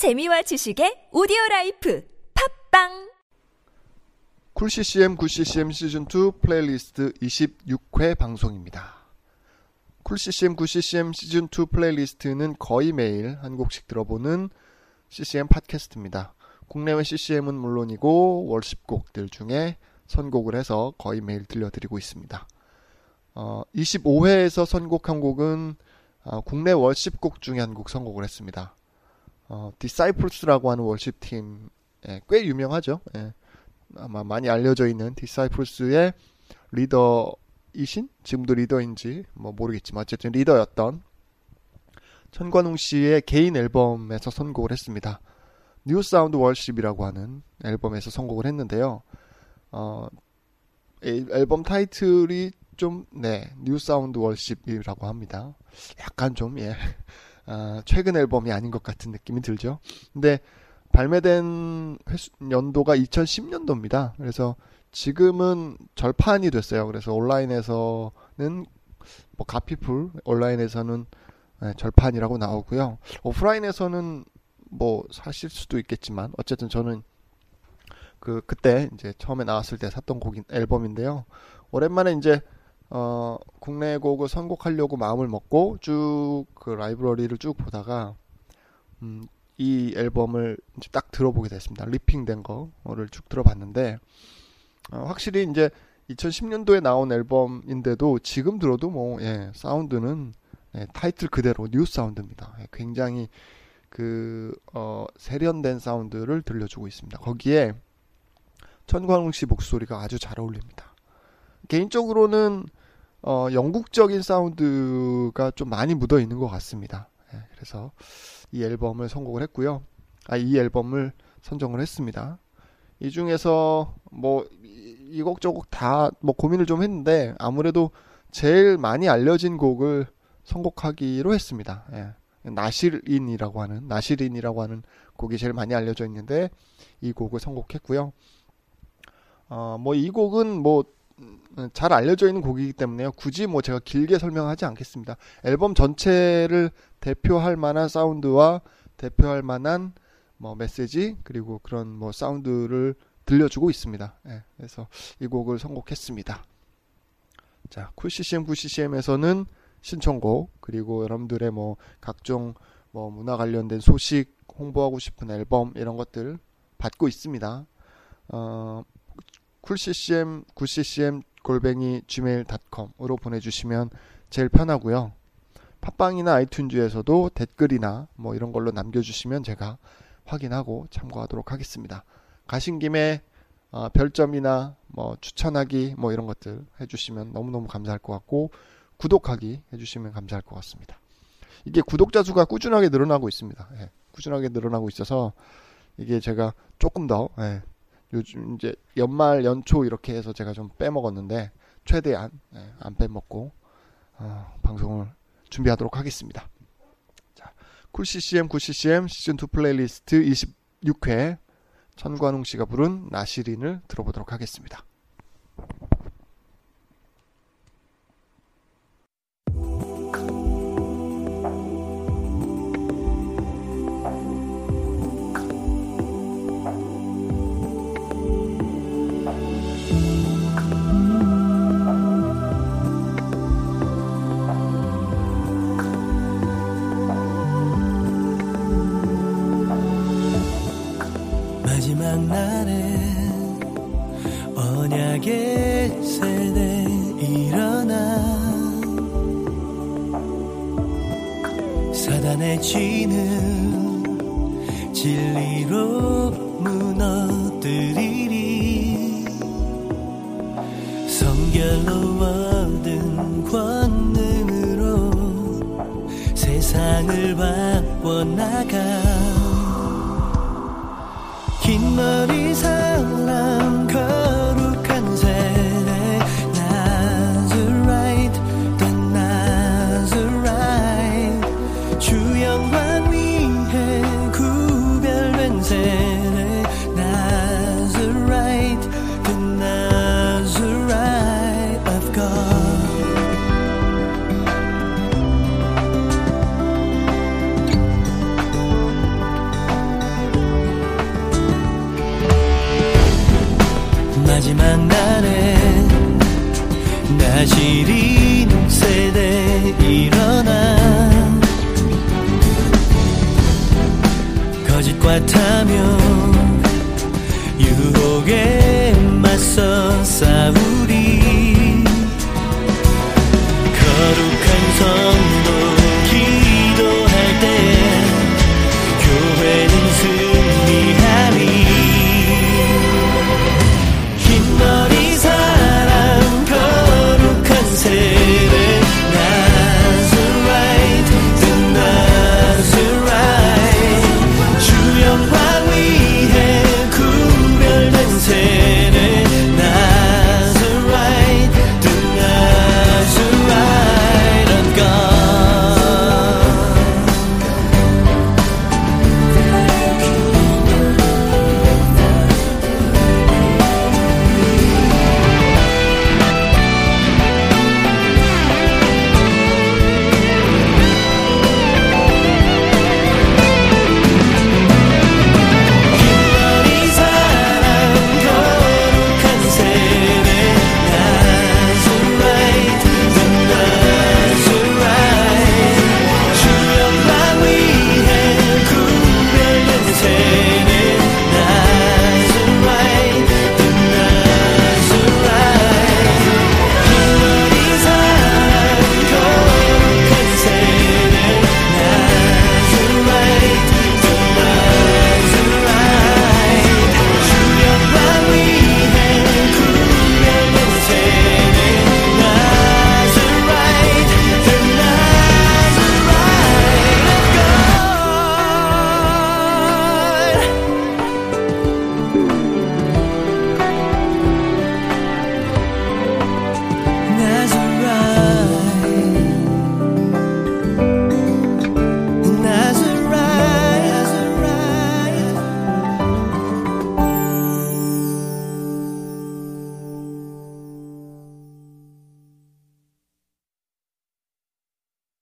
재미와 지식의 오디오 라이프 팟빵 Cool CCM Good CCM 시즌 2 플레이리스트 26회 방송입니다. 쿨 CCM 9 CCM 시즌 2 플레이리스트는 거의 매일 한 곡씩 들어보는 CCM 팟캐스트입니다. 국내외 CCM은 물론이고 worship곡들 중에 선곡을 해서 거의 매일 들려드리고 있습니다. 어, 25회에서 선곡한 곡은 어, 국내 worship곡 중에 한 곡 선곡을 했습니다. 어, 디사이플스라고 하는 worship 팀 예, 꽤 유명하죠. 예, 아마 많이 알려져 있는 디사이플스의 리더이신 지금도 리더인지 뭐 모르겠지만 어쨌든 리더였던 천관웅 씨의 개인 앨범에서 선곡을 했습니다. New Sound Worship이라고 하는 앨범에서 선곡을 했는데요. 어, 앨범 타이틀이 좀, 네, New Sound Worship이라고 합니다. 약간 좀, 예. 아, 최근 앨범이 아닌 것 같은 느낌이 들죠. 근데 발매된 횟수, 연도가 2010년도입니다. 그래서 지금은 절판이 됐어요. 그래서 온라인에서는 뭐 가피풀, 온라인에서는 네, 절판이라고 나오고요. 오프라인에서는 뭐 사실 수도 있겠지만 어쨌든 저는 그 그때 이제 처음에 나왔을 때 샀던 곡인 앨범인데요. 오랜만에 이제 어 국내 곡을 선곡하려고 마음을 먹고 쭉 그 라이브러리를 쭉 보다가 음, 이 앨범을 딱 들어보게 됐습니다. ripping된 거를 쭉 들어봤는데 어, 확실히 이제 2010년도에 나온 앨범인데도 지금 들어도 뭐 예, 사운드는 예, 타이틀 그대로 new sound입니다. 예, 굉장히 그 어, 세련된 사운드를 들려주고 있습니다. 거기에 천광웅 씨 목소리가 아주 잘 어울립니다. 개인적으로는 어, 영국적인 사운드가 좀 많이 묻어 있는 것 같습니다. 예, 그래서 이 앨범을 선곡을 했고요. 아, 이 앨범을 선정을 했습니다. 이 중에서 뭐 이곡저곡 다 뭐 고민을 좀 했는데 아무래도 제일 많이 알려진 곡을 선곡하기로 했습니다. 예. 나실인이라고 하는 나실인이라고 하는 곡이 제일 많이 알려져 있는데 이 곡을 선곡했고요. 어, 뭐 이 곡은 뭐 잘 알려져 있는 곡이기 때문에요. 굳이 뭐 제가 길게 설명하지 않겠습니다. 앨범 전체를 대표할 만한 사운드와 대표할 만한 뭐 메시지 그리고 그런 뭐 사운드를 들려주고 있습니다. 예, 그래서 이 곡을 선곡했습니다. 자, 쿨CCM 9CCM에서는 신청곡 그리고 여러분들의 뭐 각종 뭐 문화 관련된 소식 홍보하고 싶은 앨범 이런 것들 받고 있습니다. 어, 쿨ccm 9ccm 골뱅이 gmail.com으로 보내주시면 제일 편하고요. 팟빵이나 아이튠즈에서도 댓글이나 뭐 이런 걸로 남겨주시면 제가 확인하고 참고하도록 하겠습니다. 가신 김에 어, 별점이나 뭐 추천하기 뭐 이런 것들 해주시면 너무너무 감사할 것 같고 구독하기 해주시면 감사할 것 같습니다. 이게 구독자 수가 꾸준하게 늘어나고 있습니다. 예, 꾸준하게 늘어나고 있어서 이게 제가 조금 더 예, 요즘 이제 연말 연초 이렇게 해서 제가 좀 빼먹었는데 최대한 예, 안 빼먹고 어, 방송을 준비하도록 하겠습니다. 자, Cool CCM Good CCM 시즌 2 플레이리스트 26회 천관웅 씨가 부른 나실인을 들어보도록 하겠습니다. 쥐는 진리로 무너뜨리리. 성결로 얻은 권능으로 세상을 바꿔나가. 긴 머리 사 마지막 날에 다시